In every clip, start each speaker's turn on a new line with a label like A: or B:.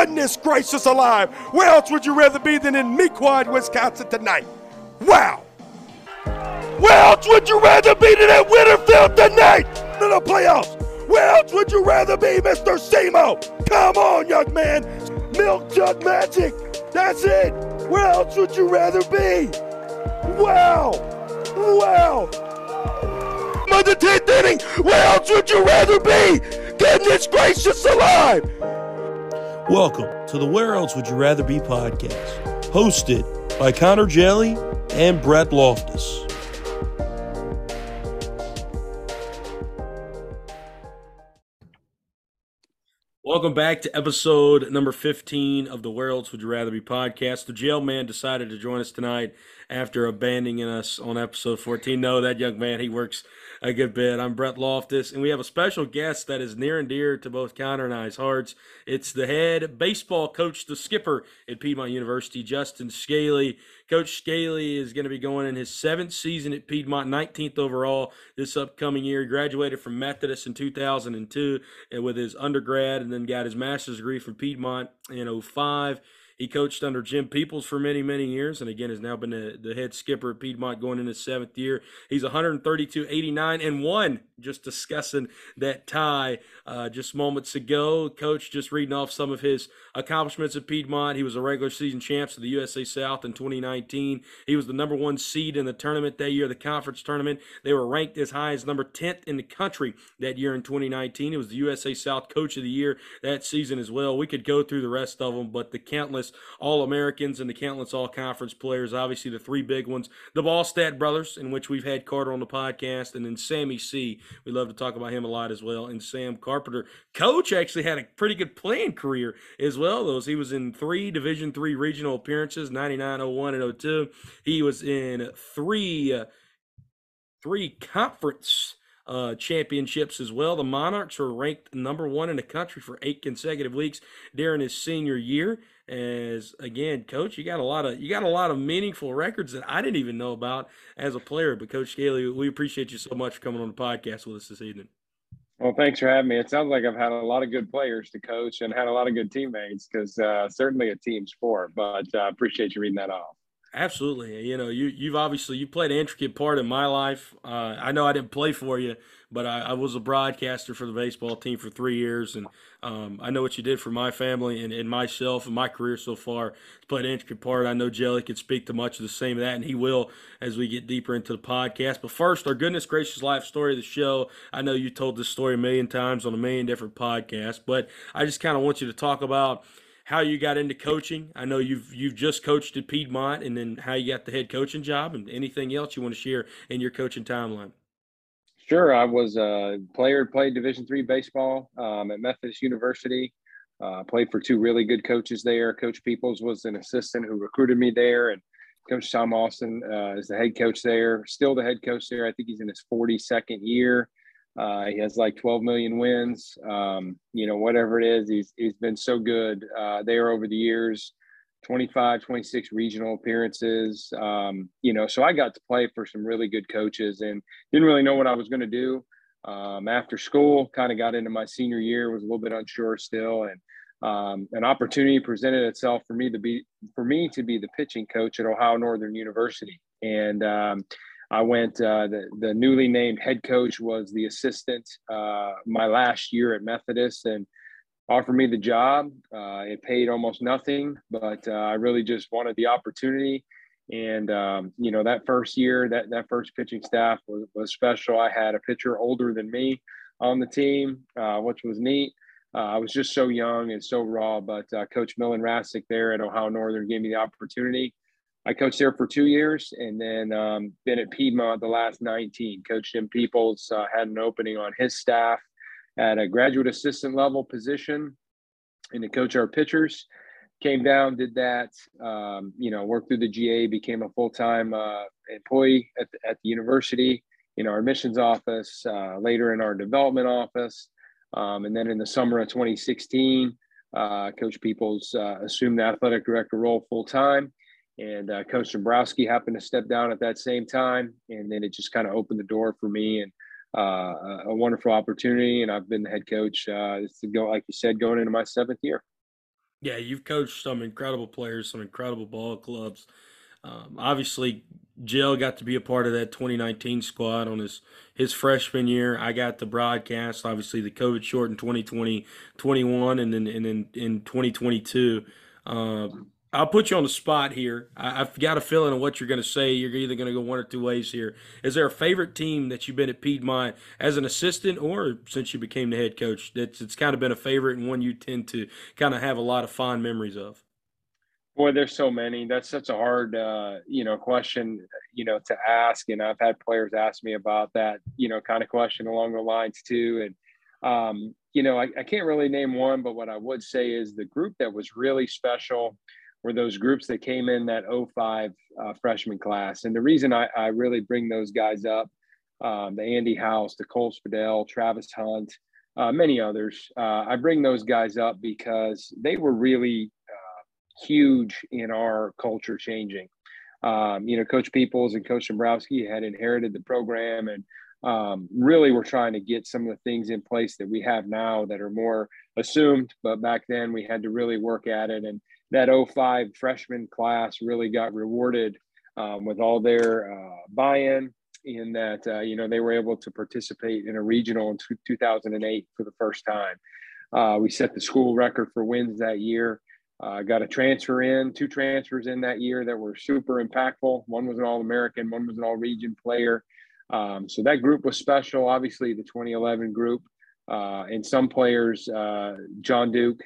A: Goodness gracious alive. Where else would you rather be than in Mequon, Wisconsin tonight? Wow. Where else would you rather be than at Winterfield tonight in the playoffs? Where else would you rather be, Mr. Semo? Come on, young man. Milk jug magic. That's it. Where else would you rather be? Wow. Wow. I'm the 10th inning. Where else would you rather be? Goodness gracious alive.
B: Welcome to the Where Else Would You Rather Be podcast, hosted by Conner Jelley and Brett Loftis. Welcome back to episode number 15 of the Where Else Would You Rather Be podcast. The jail man decided to join us tonight after abandoning us on episode 14. No, that young man, he works a good bit. I'm Brett Loftis, and we have a special guest that is near and dear to both Conner and I's hearts. It's the head baseball coach, the skipper at Piedmont University, Justin Scali. Coach Scali is going to be going in his seventh season at Piedmont, 19th overall this upcoming year. He graduated from Methodist in 2002 eh, with his undergrad and then got his master's degree from Piedmont in 05. He coached under Jim Peoples for many, many years, and again has now been the, the head skipper at Piedmont going in his seventh year. He's 132, 89, and one. Just discussing that tie uh, just moments ago. Coach just reading off some of his accomplishments at Piedmont. He was a regular season champs of the USA South in 2019. He was the number one seed in the tournament that year, the conference tournament. They were ranked as high as number 10th in the country that year in 2019. It was the USA South Coach of the Year that season as well. We could go through the rest of them, but the countless all Americans and the countless All Conference players. Obviously, the three big ones the Ballstat brothers, in which we've had Carter on the podcast, and then Sammy C. We love to talk about him a lot as well. And Sam Carpenter. Coach actually had a pretty good playing career as well, though. He was in three Division three regional appearances 99, 01, and 02. He was in three. Uh, three conference uh, championships as well. The Monarchs were ranked number one in the country for eight consecutive weeks during his senior year as again, coach, you got a lot of you got a lot of meaningful records that I didn't even know about as a player. But Coach Scali, we appreciate you so much for coming on the podcast with us this evening.
C: Well, thanks for having me. It sounds like I've had a lot of good players to coach and had a lot of good teammates because uh, certainly a team sport. But I uh, appreciate you reading that off.
B: Absolutely. You know, you you've obviously you played an intricate part in my life. Uh, I know I didn't play for you, but I, I, was a broadcaster for the baseball team for three years, and um, I know what you did for my family and, and myself and my career so far. It's played an intricate part. I know Jelley can speak to much of the same of that, and he will as we get deeper into the podcast. But first, our goodness gracious life story of the show. I know you told this story a million times on a million different podcasts, but I just kind of want you to talk about how you got into coaching. I know you've you've just coached at Piedmont, and then how you got the head coaching job, and anything else you want to share in your coaching timeline.
C: Sure, I was a player, played Division three baseball um, at Methodist University. Uh, played for two really good coaches there. Coach Peoples was an assistant who recruited me there, and Coach Tom Austin uh, is the head coach there. Still the head coach there. I think he's in his 42nd year. Uh, he has like 12 million wins. Um, you know, whatever it is, he's he's been so good uh, there over the years. 25, 26 regional appearances. Um, you know, so I got to play for some really good coaches and didn't really know what I was going to do. Um, after school, kind of got into my senior year, was a little bit unsure still, and um, an opportunity presented itself for me to be for me to be the pitching coach at Ohio Northern University, and um, I went. Uh, the the newly named head coach was the assistant uh, my last year at Methodist, and offered me the job. Uh, it paid almost nothing, but uh, I really just wanted the opportunity. And um, you know, that first year, that that first pitching staff was, was special. I had a pitcher older than me on the team, uh, which was neat. Uh, I was just so young and so raw, but uh, Coach Millen Rassick there at Ohio Northern gave me the opportunity. I coached there for two years and then um, been at Piedmont the last 19. Coach Jim Peoples uh, had an opening on his staff at a graduate assistant level position and to coach our pitchers. Came down, did that, um, you know, worked through the GA, became a full time uh, employee at the, at the university in our admissions office, uh, later in our development office. Um, and then in the summer of 2016, uh, Coach Peoples uh, assumed the athletic director role full time. And uh, Coach Dombrowski happened to step down at that same time. And then it just kind of opened the door for me. And uh, a wonderful opportunity, and I've been the head coach. Uh, to go, like you said, going into my seventh year.
B: Yeah, you've coached some incredible players, some incredible ball clubs. Um, obviously, Jill got to be a part of that 2019 squad on his his freshman year. I got the broadcast. Obviously, the COVID short in 2020, 21, and then and then in 2022. Um, I'll put you on the spot here. I, have got a feeling of what you're going to say. You're either going to go one or two ways here. Is there a favorite team that you've been at Piedmont as an assistant, or since you became the head coach, that's it's kind of been a favorite and one you tend to kind of have a lot of fond memories of?
C: Boy, there's so many. That's such a hard, uh, you know, question, you know, to ask. And I've had players ask me about that, you know, kind of question along the lines too. And, um, you know, I, I can't really name one, but what I would say is the group that was really special were those groups that came in that 05 uh, freshman class. And the reason I, I really bring those guys up, um, the Andy House, the Cole Spadell, Travis Hunt, uh, many others, uh, I bring those guys up because they were really uh, huge in our culture changing. Um, you know, Coach Peoples and Coach Dombrowski had inherited the program and um, really we're trying to get some of the things in place that we have now that are more assumed. But back then we had to really work at it. And that 05 freshman class really got rewarded um, with all their uh, buy-in in that uh, you know they were able to participate in a regional in 2008 for the first time. Uh, we set the school record for wins that year. Uh, got a transfer in two transfers in that year that were super impactful. One was an all-american one was an all-region player. Um, so that group was special obviously the 2011 group. Uh, and some players uh, john duke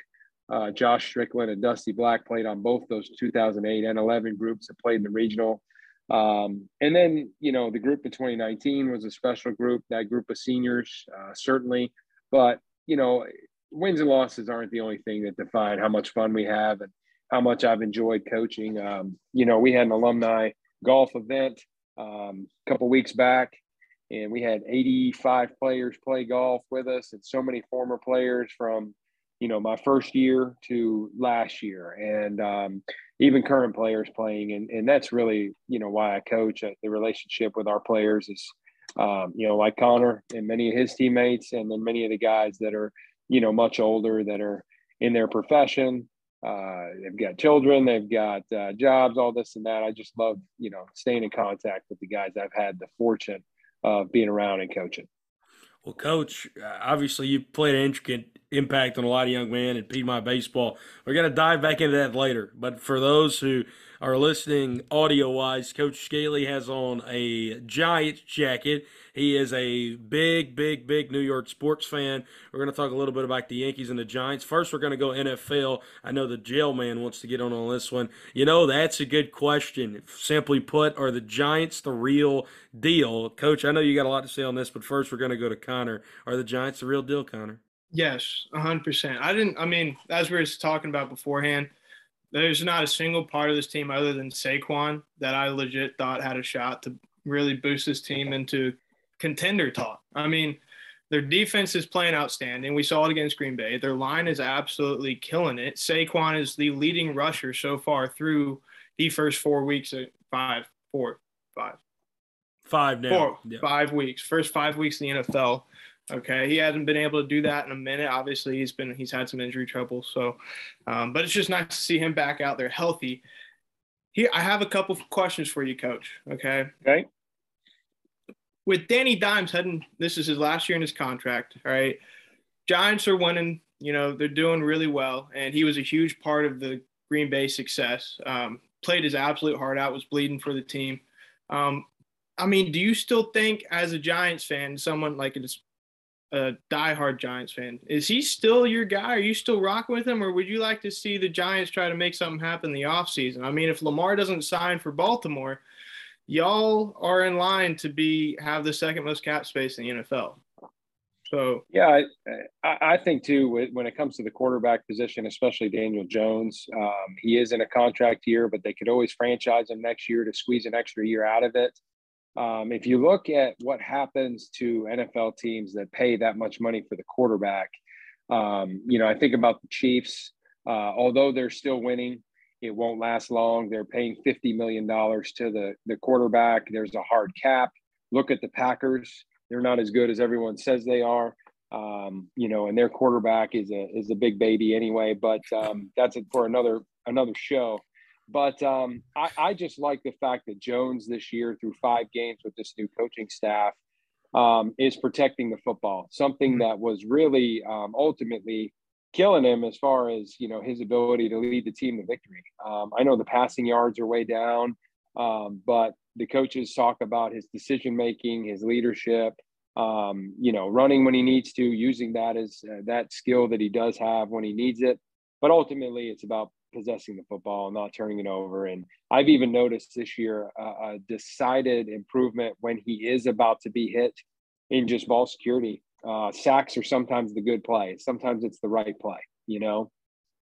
C: uh, Josh Strickland and Dusty Black played on both those 2008 and 11 groups that played in the regional. Um, and then, you know, the group of 2019 was a special group, that group of seniors, uh, certainly. But, you know, wins and losses aren't the only thing that define how much fun we have and how much I've enjoyed coaching. Um, you know, we had an alumni golf event um, a couple weeks back, and we had 85 players play golf with us, and so many former players from you know my first year to last year. And um, even current players playing and, and that's really you know why i coach. Uh, the relationship with our players is um, you know like conner and many of his teammates and then many of the guys that are you know much older that are in their profession. Uh, they've got children they've got uh, jobs all this and that. I just love you know staying in contact with the guys i've had the fortune of being around and coaching.
B: Well, coach, obviously you played an intricate impact on a lot of young men in Piedmont baseball. We're going to dive back into that later. But for those who are listening audio wise, Coach Scali has on a Giants jacket. He is a big, big, big New York sports fan. We're going to talk a little bit about the Yankees and the Giants. First, we're going to go NFL. I know the jail man wants to get on on this one. You know, that's a good question. Simply put, are the Giants the real deal? Coach, I know you got a lot to say on this, but first, we're going to go to Conner. Are the Giants the real deal, Conner?
D: Yes, 100%. I didn't, I mean, as we were talking about beforehand, there's not a single part of this team other than Saquon that I legit thought had a shot to really boost this team into contender talk. I mean, their defense is playing outstanding. We saw it against Green Bay. Their line is absolutely killing it. Saquon is the leading rusher so far through the first four weeks of five, four, five,
B: five now.
D: Four. Five weeks. First five weeks in the NFL. Okay, he hasn't been able to do that in a minute. Obviously, he's been he's had some injury trouble. So, um, but it's just nice to see him back out there healthy. Here, I have a couple of questions for you, Coach. Okay.
C: Okay.
D: With Danny Dimes heading, this is his last year in his contract. All right. Giants are winning. You know they're doing really well, and he was a huge part of the Green Bay success. Um, played his absolute heart out. Was bleeding for the team. Um, I mean, do you still think, as a Giants fan, someone like it's a diehard Giants fan. Is he still your guy? Are you still rocking with him, or would you like to see the Giants try to make something happen in the offseason? I mean, if Lamar doesn't sign for Baltimore, y'all are in line to be have the second most cap space in the NFL. So
C: yeah, I, I think too when it comes to the quarterback position, especially Daniel Jones, um, he is in a contract year, but they could always franchise him next year to squeeze an extra year out of it. Um, if you look at what happens to NFL teams that pay that much money for the quarterback, um, you know, I think about the Chiefs. Uh, although they're still winning, it won't last long. They're paying fifty million dollars to the the quarterback. There's a hard cap. Look at the Packers; they're not as good as everyone says they are. Um, you know, and their quarterback is a is a big baby anyway. But um, that's it for another another show. But um, I, I just like the fact that Jones this year, through five games with this new coaching staff, um, is protecting the football. Something mm-hmm. that was really um, ultimately killing him as far as you know his ability to lead the team to victory. Um, I know the passing yards are way down, um, but the coaches talk about his decision making, his leadership. Um, you know, running when he needs to, using that as uh, that skill that he does have when he needs it. But ultimately, it's about possessing the football, not turning it over. And I've even noticed this year uh, a decided improvement when he is about to be hit in just ball security. Uh, sacks are sometimes the good play. Sometimes it's the right play. You know.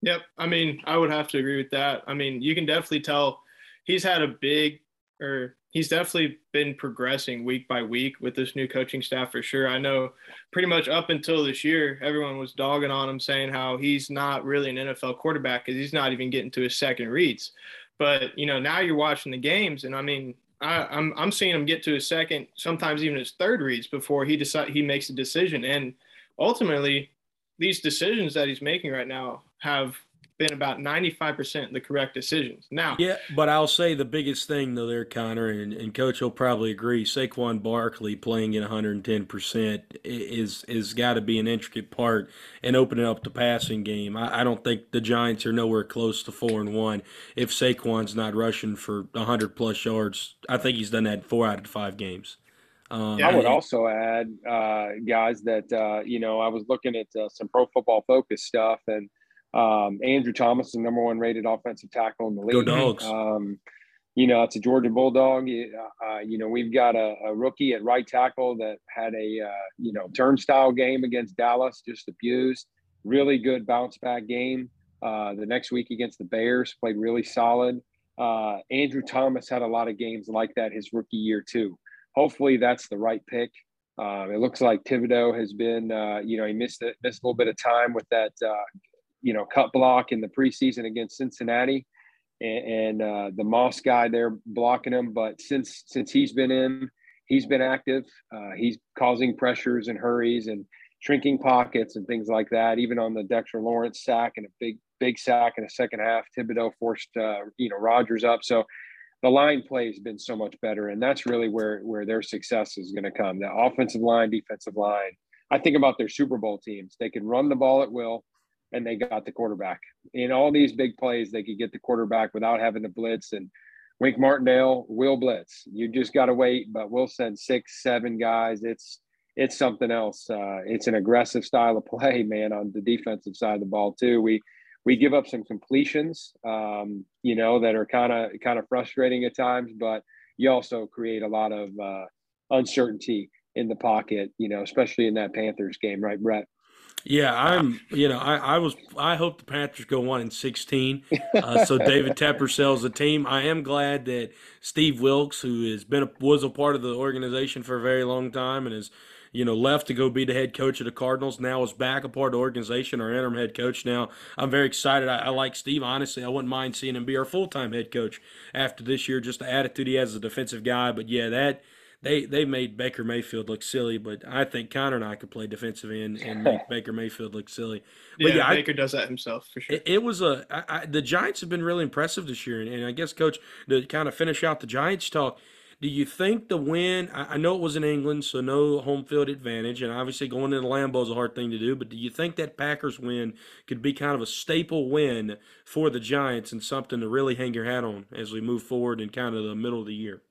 D: Yep. I mean, I would have to agree with that. I mean, you can definitely tell he's had a big or he's definitely been progressing week by week with this new coaching staff for sure. I know pretty much up until this year, everyone was dogging on him saying how he's not really an NFL quarterback because he's not even getting to his second reads. But you know, now you're watching the games, and I mean, I, am I'm, I'm seeing him get to his second, sometimes even his third reads before he decide he makes a decision. And ultimately, these decisions that he's making right now have been about 95% the correct decisions. Now,
B: yeah, but I'll say the biggest thing though, there, Conner, and, and Coach will probably agree. Saquon Barkley playing at 110% is is got to be an intricate part in opening up the passing game. I, I, don't think the Giants are nowhere close to four and one if Saquon's not rushing for 100 plus yards. I think he's done that four out of five games.
C: Um, I would also add, uh, guys, that uh, you know I was looking at uh, some Pro Football Focus stuff and um, Andrew Thomas, the number one rated offensive tackle in the league.
B: Go dogs.
C: Um, you know, it's a Georgia Bulldog. Uh, you know, we've got a, a, rookie at right tackle that had a, uh, you know, turnstile game against Dallas, just abused. Really good bounce back game. Uh, the next week against the Bears, played really solid. Uh, Andrew Thomas had a lot of games like that his rookie year, too. Hopefully, that's the right pick. Um, it looks like Thibodeaux has been, uh, you know, he missed a, missed a little bit of time with that uh, you know, cut block in the preseason against Cincinnati, and, and uh, the Moss guy there blocking him. But since since he's been in, he's been active. Uh, he's causing pressures and hurries and shrinking pockets and things like that. Even on the Dexter Lawrence sack and a big big sack in the second half, Thibodeaux forced uh, you know Rodgers up. So the line play has been so much better, and that's really where where their success is going to come. The offensive line, defensive line. I think about their Super Bowl teams. They can run the ball at will and they got the quarterback. In all these big plays, they could get the quarterback without having to blitz. And Wink Martindale will blitz. You just got to wait, but we'll send six, seven guys. It's it's something else. Uh, it's an aggressive style of play, man, on the defensive side of the ball too. We we give up some completions, um, you know, that are kind of kind of frustrating at times, but you also create a lot of uh, uncertainty in the pocket, you know, especially in that Panthers game, right, Brett?
B: Yeah, I'm. You know, I, I was. I hope the Panthers go one in sixteen. Uh, so David Tepper sells the team. I am glad that Steve Wilks, who has been a, was a part of the organization for a very long time and has, you know, left to go be the head coach of the Cardinals, now is back a part of the organization, our interim head coach. Now I'm very excited. I, I like Steve. Honestly, I wouldn't mind seeing him be our full time head coach after this year. Just the attitude he has as a defensive guy. But yeah, that they they made Baker Mayfield look silly, but I think Conner and I could play defensive end and make Baker Mayfield look silly.
D: But yeah, yeah Baker I, does that himself for sure.
B: It, it was a I, I, the Giants have been really impressive this year, and, and, I guess Coach to kind of finish out the Giants talk. Do you think the win? I, I know it was in England, so no home field advantage, and obviously going into Lambeau is a hard thing to do. But do you think that Packers win could be kind of a staple win for the Giants and something to really hang your hat on as we move forward in kind of the middle of the year?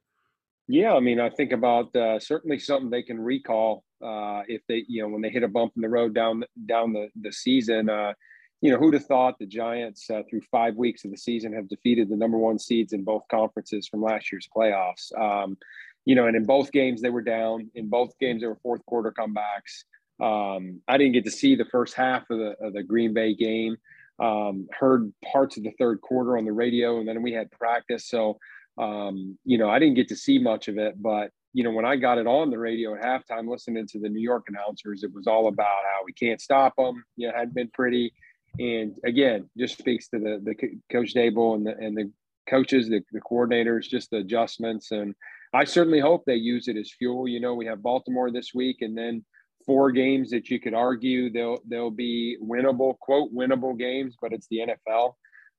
C: Yeah, I mean, I think about uh, certainly something they can recall uh, if they, you know, when they hit a bump in the road down down the the season. Uh, you know, who'd have thought the Giants uh, through five weeks of the season have defeated the number one seeds in both conferences from last year's playoffs? Um, you know, and in both games they were down. In both games they were fourth quarter comebacks. Um, I didn't get to see the first half of the of the Green Bay game. Um, heard parts of the third quarter on the radio, and then we had practice. So um, you know, I didn't get to see much of it, but you know, when I got it on the radio at halftime, listening to the New York announcers, it was all about how we can't stop them. You know, hadn't been pretty, and again, just speaks to the the coach Daboll and the and the coaches, the, the coordinators, just the adjustments, and I certainly hope they use it as fuel. You know, we have Baltimore this week, and then four games that you could argue they'll they'll be winnable, quote winnable games, but it's the NFL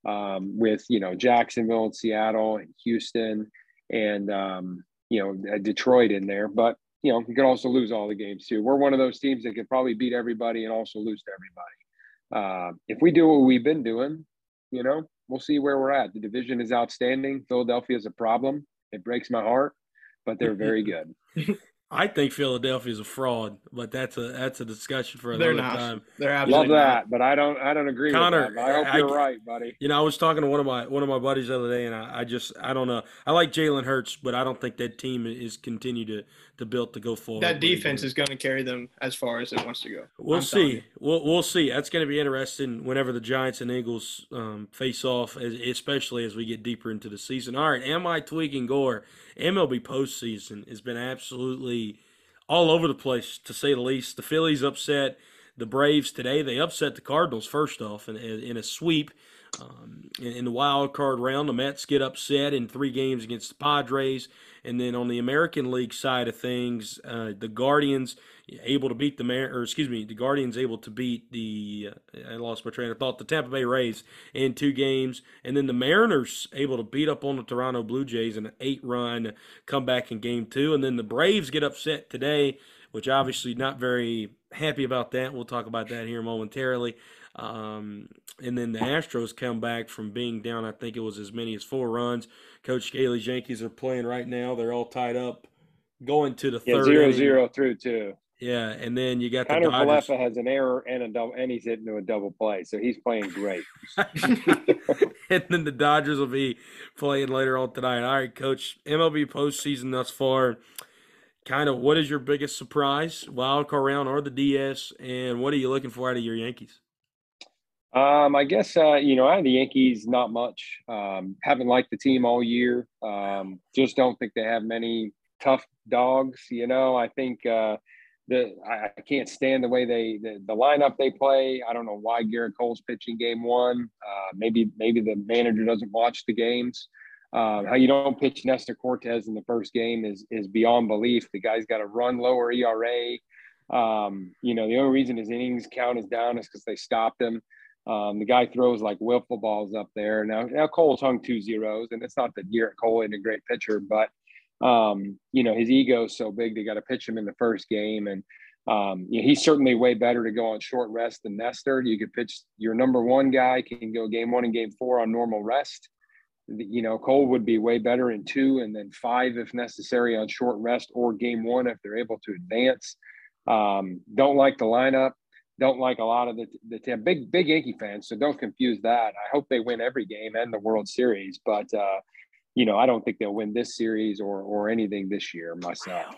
C: um, with you know Jacksonville and Seattle and Houston and um, you know Detroit in there. But you know you could also lose all the games too. We're one of those teams that could probably beat everybody and also lose to everybody. Uh, if we do what we've been doing, you know, we'll see where we're at. The division is outstanding. Philadelphia is a problem. It breaks my heart, but they're very good.
B: I think Philadelphia is a fraud, but that's a that's a discussion for
D: They're
B: another
D: not.
B: time.
D: They're absolutely Love
C: that,
D: not.
C: but I don't. I don't agree
B: Conner,
C: with that. I hope
B: I-
C: you're right, buddy.
B: You know, I was talking to one of my one of my buddies the other day, and I, I just I don't know. I like Jalen Hurts, but I don't think that team is continue to to build to go forward.
D: That defense is going to carry them as far as it wants to go.
B: We'll
D: I'm
B: see. We'll we'll see. That's going to be interesting whenever the Giants and Eagles um, face off, especially as we get deeper into the season. All right, am I tweaking Gore? MLB postseason has been absolutely all over the place, to say the least. The Phillies upset the Braves today. They upset the Cardinals first off in, in a sweep. Um, in, in the wild card round, the Mets get upset in three games against the Padres, and then on the American League side of things, uh, the Guardians able to beat the Mar- or excuse me, the Guardians able to beat the uh, I lost my train of thought, the Tampa Bay Rays in two games, and then the Mariners able to beat up on the Toronto Blue Jays in an eight-run comeback in Game Two, and then the Braves get upset today, which obviously not very happy about that. We'll talk about that here momentarily. Um, and then the Astros come back from being down, I think it was as many as four runs. Coach Scali's Yankees are playing right now. They're all tied up going to the
C: Yeah,
B: third
C: zero
B: inning.
C: zero through two.
B: Yeah, and then you got the
C: Conner
B: Dodgers.
C: Falefa has an error and a double, and he's hitting to a double play, so he's playing great.
B: and then the Dodgers will be playing later on tonight. All right, Coach. MLB postseason thus far. Kind of, what is your biggest surprise, wild card round or the DS, and what are you looking for out of your Yankees?
C: Um, I guess uh, you know, of the Yankees, not much. Um, haven't liked the team all year. Um, just don't think they have many tough dogs. You know, I think uh, the I, I can't stand the way they the, the lineup they play. I don't know why Gerrit Cole's pitching game one. Uh, maybe maybe the manager doesn't watch the games. Uh, how you don't pitch Nestor Cortes in the first game is is beyond belief. The guy's got a run lower ERA. Um, you know, the only reason his innings count is down is because they stopped him. Um, the guy throws like wiffle balls up there. Now, now Cole's hung two zeros, and it's not that Gerrit Cole isn't a great pitcher, but um, you know his ego's so big they got to pitch him in the first game, and um, you know, he's certainly way better to go on short rest than Nestor. You could pitch your number one guy can go game one and game four on normal rest. You know, Cole would be way better in two and then five if necessary on short rest or game one if they're able to advance. Um, don't like the lineup don't like a lot of the the team. Big big Yankee fans, so don't confuse that. I hope they win every game and the World Series, but uh, you know I don't think they'll win this series or or anything this year myself.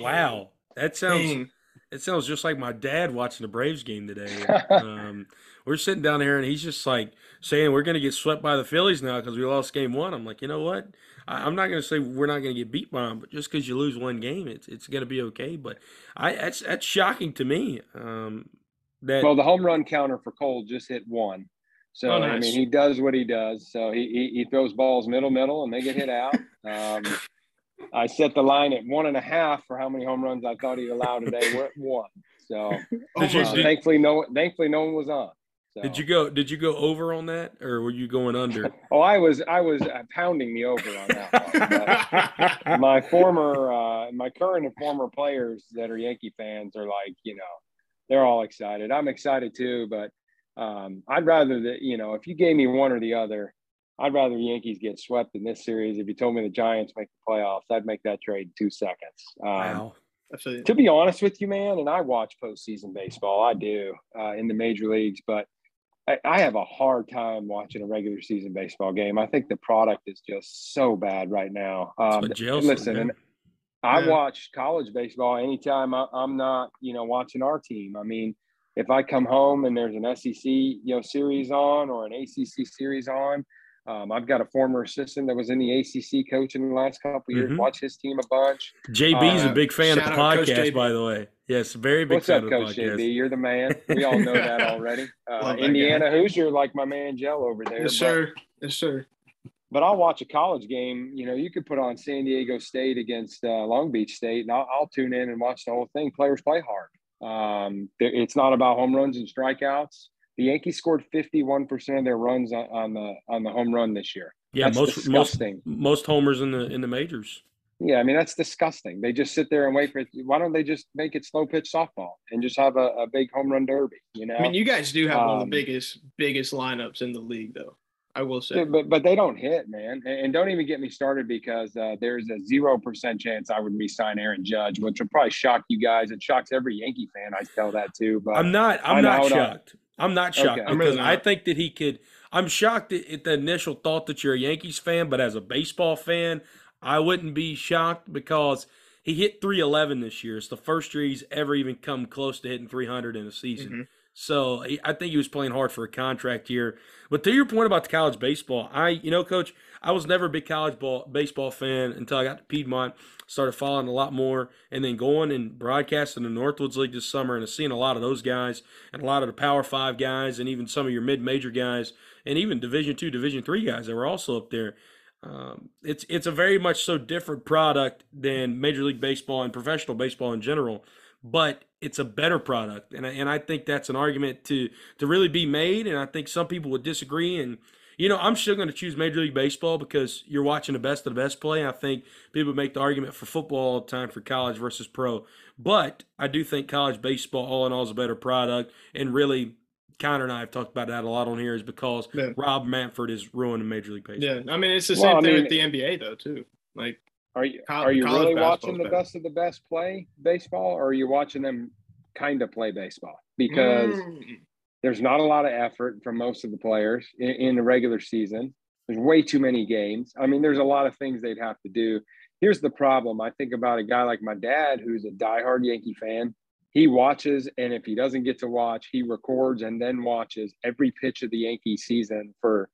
B: Wow, that sounds
D: Dang.
B: it sounds just like my dad watching the Braves game today. um, we're sitting down here and he's just like saying we're going to get swept by the Phillies now because we lost game one. I'm like, you know what? I, I'm not going to say we're not going to get beat by them, but just because you lose one game, it's it's going to be okay. But I that's that's shocking to me. Um, that
C: Well, the home run counter for Cole just hit one. So
D: Oh,
C: I mean, he does what he does. So he, he he throws balls middle middle, and they get hit out. Um, I set the line at one and a half for how many home runs I thought he'd allow today. We're at one. So
B: Did you-
C: uh, thankfully, no thankfully no one was on. So.
B: did you go did you go over on that or were you going under?
C: Oh, I was I was uh, pounding the over on that. One. My former, uh, my current and former players that are Yankee fans are like, you know, they're all excited. I'm excited too, but um, I'd rather that you know, if you gave me one or the other, I'd rather the Yankees get swept in this series. If you told me the Giants make the playoffs, I'd make that trade in two seconds. Um,
B: Wow.
D: Absolutely.
C: to be honest with you, man, and I watch postseason baseball, I do uh, in the major leagues, but I, I have a hard time watching a regular season baseball game. I think the product is just so bad right now. Um,
B: what jail
C: listen,
B: said,
C: and. I
D: Yeah.
C: watch college baseball anytime I, I'm not, you know, watching our team. I mean, if I come home and there's an SEC, you know, series on or an ACC series on, um, I've got a former assistant that was in the ACC coaching the last couple of years.
B: Mhm.
C: Watch his team a bunch.
B: JB's a
C: uh,
B: big fan of the
D: shout out Coach
B: podcast, by the way. Yes, very big
C: What's
B: fan
C: up,
B: of the
C: Coach
B: podcast.
C: JB? You're the man. We all know that already. Uh,
D: Love that
C: Indiana Hoosier, like my man Joe over there.
D: Yes,
C: but,
D: sir. Yes, sir.
C: but I'll watch a college game. You know, you could put on San Diego State against uh, Long Beach State, and I'll, I'll, tune in and watch the whole thing. Players play hard. Um, it's not about home runs and strikeouts. The Yankees scored 51% of their runs on, on the on the home run this year.
B: Yeah, that's most disgusting. most most homers in the in the majors.
C: Yeah, I mean that's disgusting. They just sit there and wait for it. Why don't they just make it slow pitch softball and just have a, a big home run derby? You know. I
D: mean, you guys do have um, one of the um, biggest biggest lineups in the league, though. I will say.
C: But but they don't hit, man. And don't even get me started because uh, there's a zero percent chance I would re-sign Aaron Judge, which would probably shock you guys. It shocks every Yankee fan. I tell that too. But
B: I'm not. I'm not shocked. I'm not shocked okay. because I think that he could. I'm shocked at, at the initial thought that you're a Yankees fan, but as a baseball fan, I wouldn't be shocked because he hit 311 this year. It's the first year he's ever even come close to hitting 300 in a season. Mm-hmm. So I think he was playing hard for a contract year. But to your point about the college baseball, I, you know, coach, I was never a big college ball baseball fan until I got to Piedmont, started following a lot more, and then going and broadcasting the Northwoods League this summer and seeing a lot of those guys and a lot of the Power Five guys and even some of your mid-major guys and even Division Two, Division Three guys that were also up there. Um, it's it's a very much so different product than Major League Baseball and professional baseball in general but it's a better product, and I, and I think that's an argument to to really be made. And I think some people would disagree. And you know, I'm still going to choose Major League Baseball because you're watching the best of the best play. I think people make the argument for football all the time for college versus pro, but I do think college baseball, all in all, is a better product. And really, Conner and I have talked about that a lot on here, is because yeah. Rob Manfred is ruining Major League Baseball.
D: Yeah, I mean it's the same well, thing mean, with the NBA though too. Like
C: are you are you really watching the better. best of the best play baseball, or are you watching them kind of play baseball? Because mm. There's not a lot of effort from most of the players in, in the regular season. There's way too many games. I mean, there's a lot of things they'd have to do. Here's the problem. I think about a guy like my dad, who's a diehard Yankee fan. He watches, and if he doesn't get to watch, he records and then watches every pitch of the Yankee season for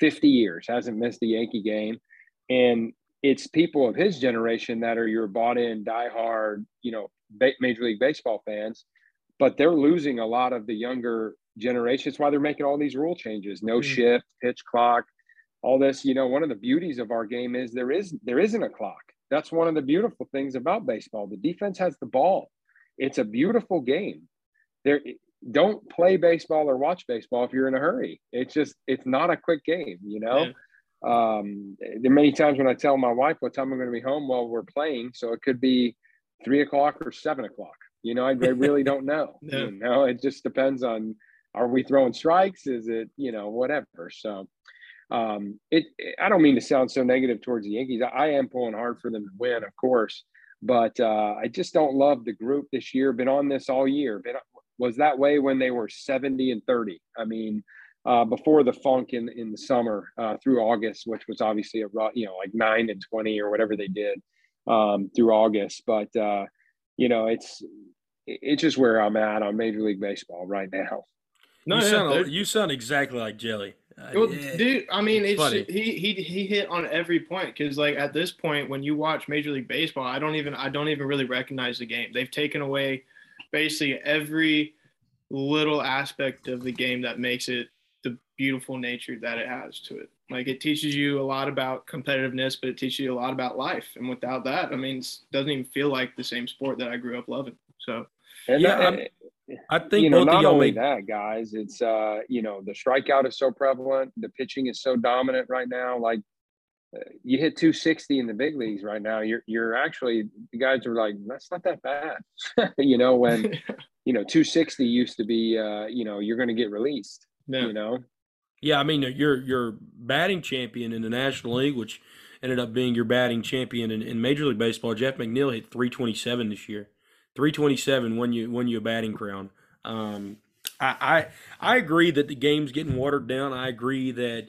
C: 50 years. Hasn't missed a Yankee game, and it's people of his generation that are your bought in, diehard, you know, Major League Baseball fans, but they're losing a lot of the younger generation. That's why they're making all these rule changes: no mm-hmm. shift, pitch clock, all this. You know, one of the beauties of our game is there is there isn't a clock. That's one of the beautiful things about baseball. The defense has the ball. It's a beautiful game. There, don't play baseball or watch baseball if you're in a hurry. It's just it's not a quick game. You know. Yeah um, there are many times when I tell my wife what time I'm going to be home while we're playing, so it could be three o'clock or seven o'clock. You know, I, I really don't know. no. You know, it just depends on are we throwing strikes? Is it you know whatever? So um, it, it, I don't mean to sound so negative towards the Yankees. I, I am pulling hard for them to win, of course, but uh, I just don't love the group this year. Been on this all year. Been was that way when they were 70 and 30. I mean, uh, before the funk in in the summer uh, through August, which was obviously a you know like nine and twenty or whatever they did um, through August. But uh, you know, it's it's just where I'm at on Major League Baseball right now.
B: No, you, yeah, sound, you sound exactly like Jelley.
D: Uh, well, dude, I mean, it's he he he hit on every point because like at this point, when you watch Major League Baseball, I don't even I don't even really recognize the game. They've taken away basically every little aspect of the game that makes it the beautiful nature that it has to it. Like it teaches you a lot about competitiveness, but it teaches you a lot about life. And without that, I mean, it doesn't even feel like the same sport that I grew up loving. So,
C: and yeah, I think you know, not only that, guys. It's uh, you know, the strikeout is so prevalent. The pitching is so dominant right now. Like uh, you hit 260 in the big leagues right now. You're you're actually the guys are like that's not that bad. you know when you know 260 used to be uh, you know you're going to get released. Yeah. You know,
B: yeah, I mean, your your batting champion in the National League, which ended up being your batting champion in, in Major League Baseball, Jeff McNeil hit 327 this year. 327 won you won you a batting crown. Um, I, I I agree that the game's getting watered down. I agree that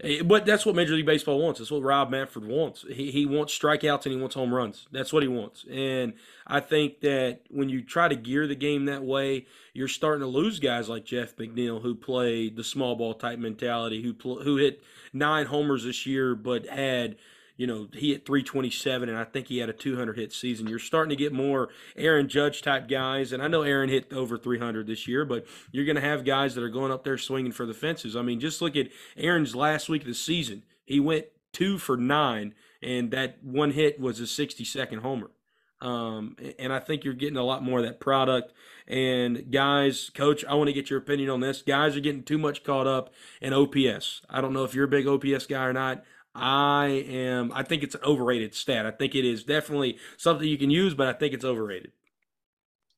B: Eh, but that's what Major League Baseball wants. That's what Rob Manfred wants. He, he wants strikeouts and he wants home runs. That's what he wants. And I think that when you try to gear the game that way, you're starting to lose guys like Jeff McNeil, who played the small ball type mentality, who who hit nine homers this year, but had – you know, he hit 327, and I think he had a 200 hit season. You're starting to get more Aaron Judge type guys, and I know Aaron hit over 300 this year, but you're going to have guys that are going up there swinging for the fences. I mean, just look at Aaron's last week of the season. He went two for nine, and that one hit was a 60 second homer. Um, and I think you're getting a lot more of that product. And guys, coach, I want to get your opinion on this. Guys are getting too much caught up in OPS. I don't know if you're a big OPS guy or not. I am. I think it's an overrated stat. I think it is definitely something you can use, but I think it's overrated.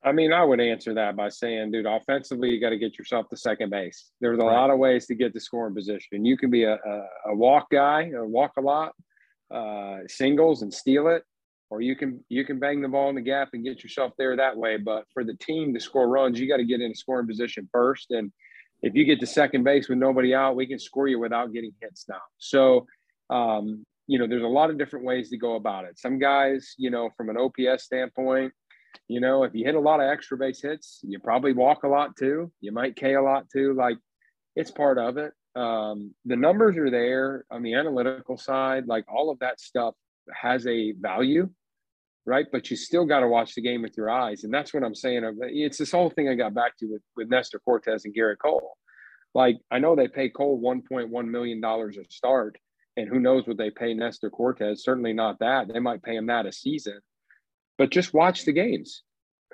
C: I mean, I would answer that by saying, dude, offensively, you got to get yourself to second base. There's a right. lot of ways to get the scoring position. You can be a, a, a walk guy, walk a lot, uh, singles and steal it, or you can you can bang the ball in the gap and get yourself there that way. But for the team to score runs, you got to get in a scoring position first. And if you get to second base with nobody out, we can score you without getting hits now. So, um, you know, there's a lot of different ways to go about it. Some guys, you know, from an OPS standpoint you know, if you hit a lot of extra base hits, you probably walk a lot too. You might K a lot too. Like it's part of it. Um, the numbers are there on the analytical side. Like all of that stuff has a value, right? But you still got to watch the game with your eyes, and that's what I'm saying. It's this whole thing I got back to with with Nestor Cortes and Gerrit Cole. Like I know they pay Cole 1.1 million dollars a start, and who knows what they pay Nestor Cortes? Certainly not that. They might pay him that a season but just watch the games.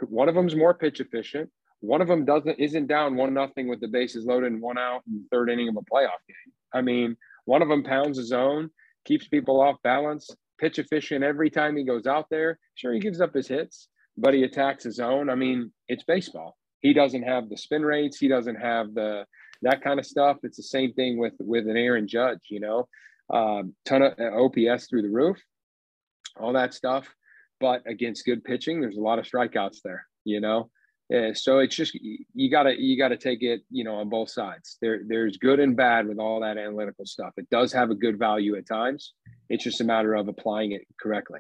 C: One of them's more pitch efficient. One of them doesn't isn't down one nothing with the bases loaded and one out in the third inning of a playoff game. I mean, one of them pounds his zone, keeps people off balance, pitch efficient every time he goes out there. Sure, he gives up his hits, but he attacks his zone. I mean, it's baseball. He doesn't have the spin rates. He doesn't have the that kind of stuff. It's the same thing with with an Aaron Judge. You know, um, ton of OPS through the roof, all that stuff but against good pitching, there's a lot of strikeouts there, you know? Yeah, so it's just you gotta you gotta take it you know on both sides. There there's good and bad with all that analytical stuff. It does have a good value at times. It's just a matter of applying it correctly.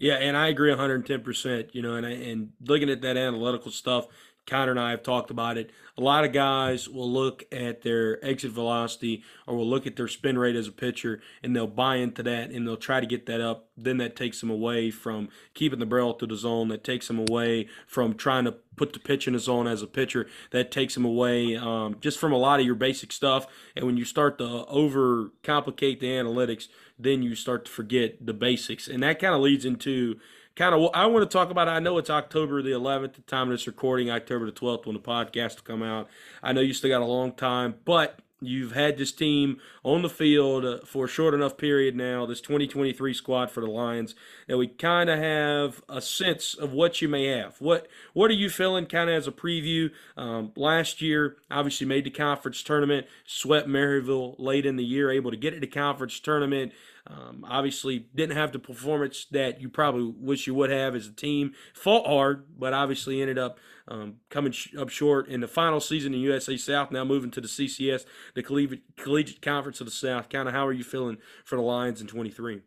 B: Yeah, and I agree 110. percent You know, and I, and looking at that analytical stuff, Conner and I have talked about it. A lot of guys will look at their exit velocity or will look at their spin rate as a pitcher and they'll buy into that and they'll try to get that up. Then that takes them away from keeping the barrel to the zone. That takes them away from trying to put the pitch in the zone as a pitcher. That takes them away um, just from a lot of your basic stuff. And when you start to over complicate the analytics, then you start to forget the basics. And that kind of leads into kind of I want to talk about. I know it's October the 11th, the time of this recording, October the 12th when the podcast will come out. I know you still got a long time, but You've had this team on the field uh, for a short enough period now, this 2023 squad for the Lions, that we kind of have a sense of what you may have. What what are you feeling kind of as a preview? Um, last year, obviously made the conference tournament, swept Maryville late in the year, able to get it to the conference tournament. Um, obviously, didn't have the performance that you probably wish you would have as a team. Fought hard, but obviously ended up um, coming sh- up short in the final season in USA South. Now moving to the CCS, the Collegiate, Conference of the South. Kind of how are you feeling for the Lions in 23?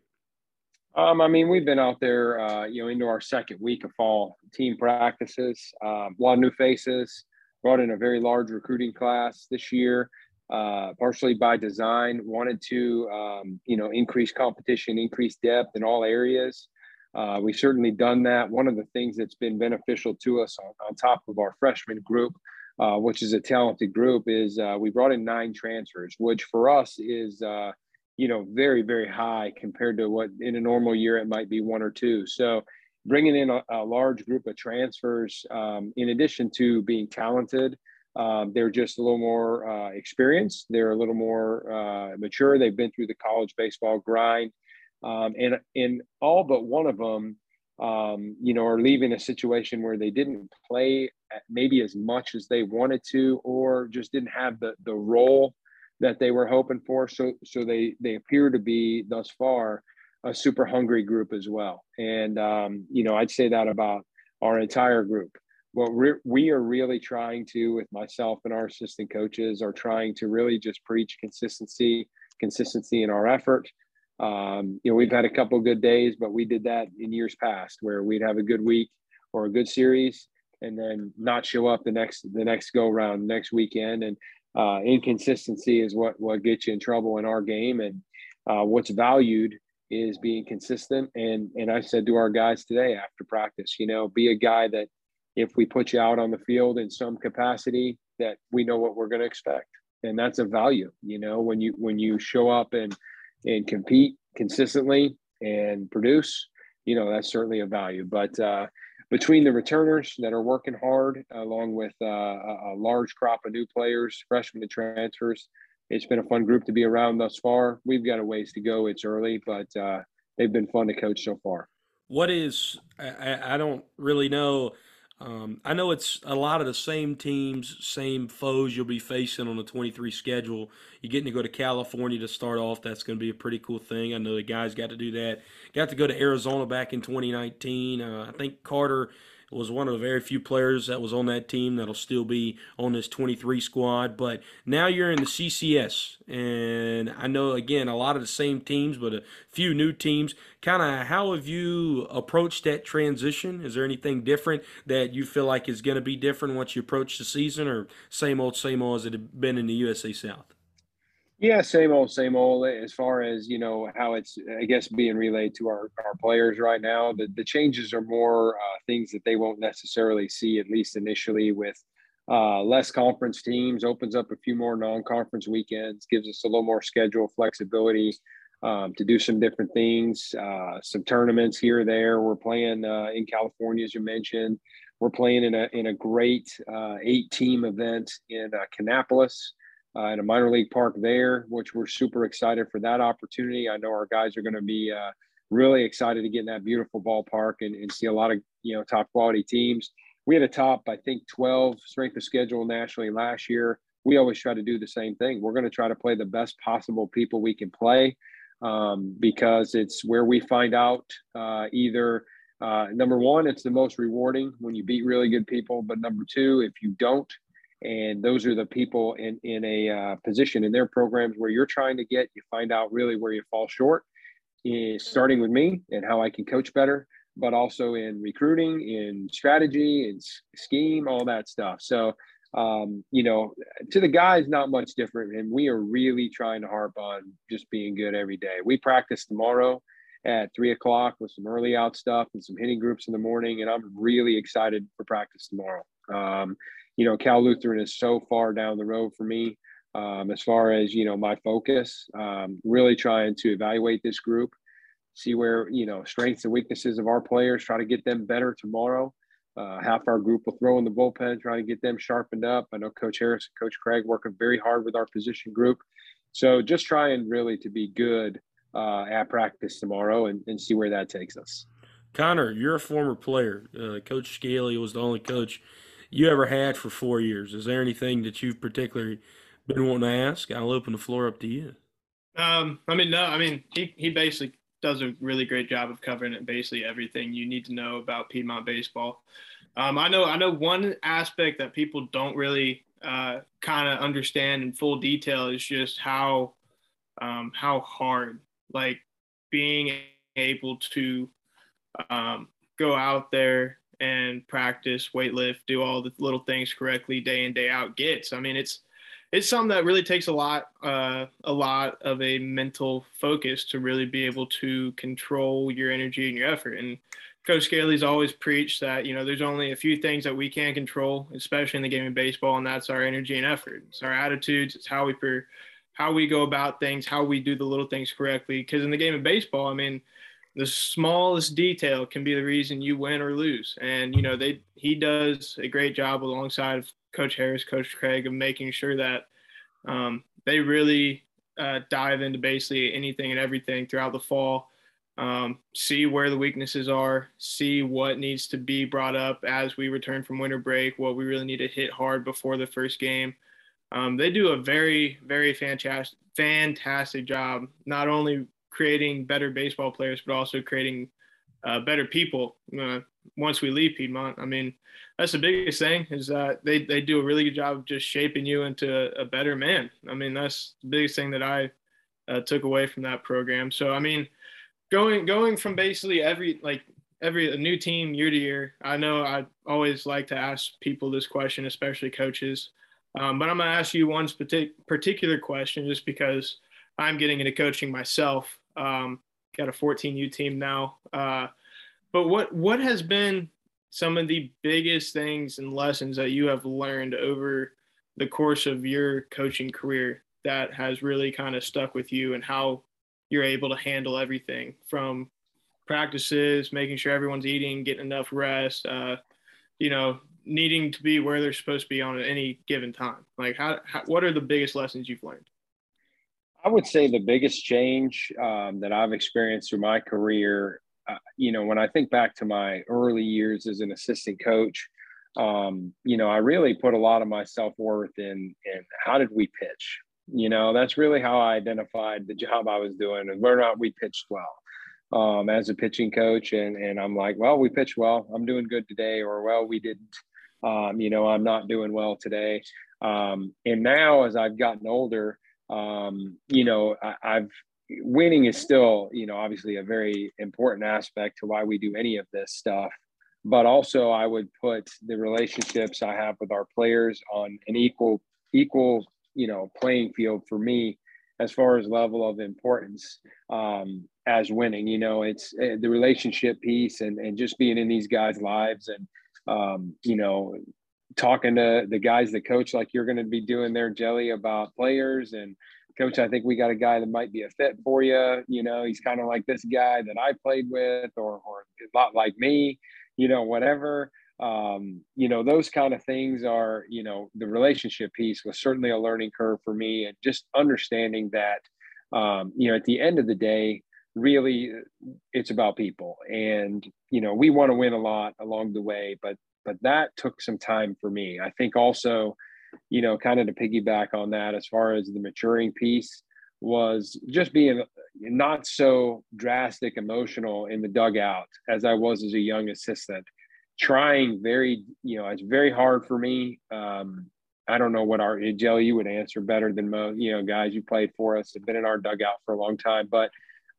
C: Um, I mean, we've been out there, uh, you know, into our second week of fall team practices. Um, a lot of new faces. Brought in a very large recruiting class this year uh, partially by design, wanted to, um, you know, increase competition, increase depth in all areas. Uh, we've certainly done that. One of the things that's been beneficial to us on, on top of our freshman group, uh, which is a talented group, is uh, we brought in nine transfers, which for us is, uh, you know, very, very high compared to what in a normal year it might be one or two. So bringing in a, a large group of transfers, um, in addition to being talented, um, they're just a little more uh, experienced. They're a little more uh, mature. They've been through the college baseball grind, um, and in all but one of them, um, you know, are leaving a situation where they didn't play maybe as much as they wanted to, or just didn't have the the role that they were hoping for. So, so they they appear to be thus far a super hungry group as well. And um, you know, I'd say that about our entire group what we're, we are really trying to with myself and our assistant coaches are trying to really just preach consistency consistency in our effort. Um, you know we've had a couple good days but we did that in years past where we'd have a good week or a good series and then not show up the next the next go round next weekend. And uh, inconsistency is what what gets you in trouble in our game. And uh, what's valued is being consistent. And and I said to our guys today after practice you know be a guy that if we put you out on the field in some capacity that we know what we're going to expect and that's a value you know when you when you show up and and compete consistently and produce, you know, that's certainly a value. But uh, between the returners that are working hard, along with uh, a, large crop of new players, freshmen and transfers, it's been a fun group to be around thus far. We've got a ways to go. It's early, but uh, they've been fun to coach so far.
B: What is I, I don't really know. Um, I know it's a lot of the same teams, same foes you'll be facing on the 23 schedule. You're getting to go to California to start off. That's going to be a pretty cool thing. I know the guys got to do that. Got to go to Arizona back in 2019. Uh, I think Carter was one of the very few players that was on that team that'll still be on this 23 squad. But now you're in the CCS, and I know again a lot of the same teams, but a few new teams. Kind of how have you approached that transition? Is there anything different that you feel like is going to be different once you approach the season, or same old, same old as it had been in the USA South?
C: Yeah, same old, same old. As far as you know, how it's I guess being relayed to our, our players right now, the the changes are more uh, things that they won't necessarily see at least initially with uh, less conference teams. Opens up a few more non-conference weekends, gives us a little more schedule flexibility um, to do some different things, uh, some tournaments here or there. We're playing uh, in California, as you mentioned. We're playing in a in a great uh, eight-team event in uh, Kannapolis uh, in a minor league park there, which we're super excited for that opportunity. I know our guys are going to be uh, really excited to get in that beautiful ballpark and, and see a lot of you know top quality teams. We had a top, I think, 12 strength of schedule nationally last year. We always try to do the same thing. We're going to try to play the best possible people we can play um, because it's where we find out uh, either uh, number one, it's the most rewarding when you beat really good people. But number two, if you don't, and those are the people in in a uh, position in their programs where you're trying to get you find out really where you fall short is starting with me and how i can coach better but also in recruiting in strategy and scheme all that stuff. So um, you know to the guys not much different and we are really trying to harp on just being good every day. We practice tomorrow at three o'clock with some early out stuff and some hitting groups in the morning and i'm really excited for practice tomorrow. Um, you know, Cal Lutheran is so far down the road for me um, as far as, you know, my focus, um, really trying to evaluate this group, see where, you know, strengths and weaknesses of our players, try to get them better tomorrow. Uh, half our group will throw in the bullpen, trying to get them sharpened up. I know Coach Harris and Coach Craig working very hard with our position group. So just trying really to be good uh, at practice tomorrow and, and see where that takes us.
B: Conner, you're a former player. Uh, coach Scali was the only coach you ever had for four years. Is there anything that you've particularly been wanting to ask? I'll open the floor up to you.
D: Um, I mean, no, I mean, he, he basically does a really great job of covering it, basically everything you need to know about Piedmont baseball. Um, I know, I know one aspect that people don't really uh, kind of understand in full detail is just how, um, how hard, like being able to um, go out there and practice, weight lift, do all the little things correctly day in day out gets. I mean, it's it's something that really takes a lot uh, a lot of a mental focus to really be able to control your energy and your effort. And Coach Scali's always preached that you know there's only a few things that we can control, especially in the game of baseball, and that's our energy and effort. It's our attitudes. It's how we per, how we go about things, how we do the little things correctly. Because in the game of baseball, I mean the smallest detail can be the reason you win or lose. And you know, they he does a great job alongside of Coach Harris, Coach Craig, of making sure that um, they really uh, dive into basically anything and everything throughout the fall. Um, see where the weaknesses are, see what needs to be brought up as we return from winter break, what we really need to hit hard before the first game. Um, they do a very, very fantastic, fantastic job, not only creating better baseball players, but also creating uh, better people uh, once we leave Piedmont. I mean, that's the biggest thing is that they, they do a really good job of just shaping you into a, better man. I mean, that's the biggest thing that I uh, took away from that program. So, I mean, going, going from basically every, like every new team year to year, I know I always like to ask people this question, especially coaches. Um, but I'm going to ask you one particular question just because I'm getting into coaching myself. Um, got a 14U team now. Uh, but what what has been some of the biggest things and lessons that you have learned over the course of your coaching career that has really kind of stuck with you, and how you're able to handle everything from practices, making sure everyone's eating, getting enough rest, uh, you know, needing to be where they're supposed to be on any given time. Like, how, how what are the biggest lessons you've learned?
C: I would say the biggest change um, that I've experienced through my career, uh, you know, when I think back to my early years as an assistant coach, um, you know, I really put a lot of my self worth in in how did we pitch. You know, that's really how I identified the job I was doing and whether or not we pitched well um, as a pitching coach. And and I'm like, well, we pitched well. I'm doing good today, or well, we didn't. Um, you know, I'm not doing well today. Um, and now, as I've gotten older, um, you know, I, I've winning is still, you know, obviously a very important aspect to why we do any of this stuff. But also, I would put the relationships I have with our players on an equal, equal, you know, playing field for me as far as level of importance um, as winning. You know, it's uh, the relationship piece and and just being in these guys' lives and um, you know talking to the guys that coach like you're going to be doing their Jelley about players and coach i think we got a guy that might be a fit for you you know he's kind of like this guy that i played with or, or a lot like me you know whatever. Um, you know those kind of things are you know the relationship piece was certainly a learning curve for me and just understanding that um, you know at the end of the day really it's about people. And you know we want to win a lot along the way but but that took some time for me. I think also, you know, kind of to piggyback on that as far as the maturing piece was just being not so drastic emotional in the dugout as I was as a young assistant. Trying very, you know, it's very hard for me. Um, I don't know what our Jelley you would answer better than most, you know, guys you played for us have been in our dugout for a long time. But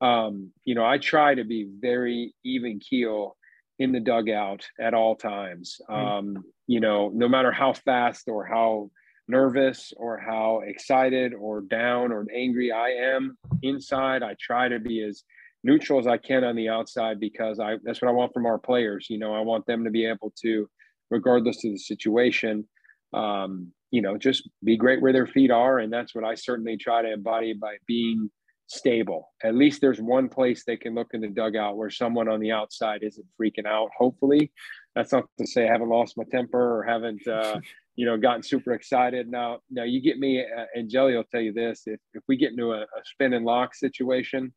C: um, you know, I try to be very even keel in the dugout at all times. Hmm. Um, you know, no matter how fast or how nervous or how excited or down or angry I am inside, I try to be as neutral as I can on the outside because I that's what I want from our players. You know, I want them to be able to, regardless of the situation, um, you know, just be great where their feet are. And that's what I certainly try to embody by being stable. At least there's one place they can look in the dugout where someone on the outside isn't freaking out. Hopefully, that's not to say I haven't lost my temper or haven't, uh, you know, gotten super excited. Now, now you get me, uh, and Jelley will tell you this: if if we get into a, a spin and lock situation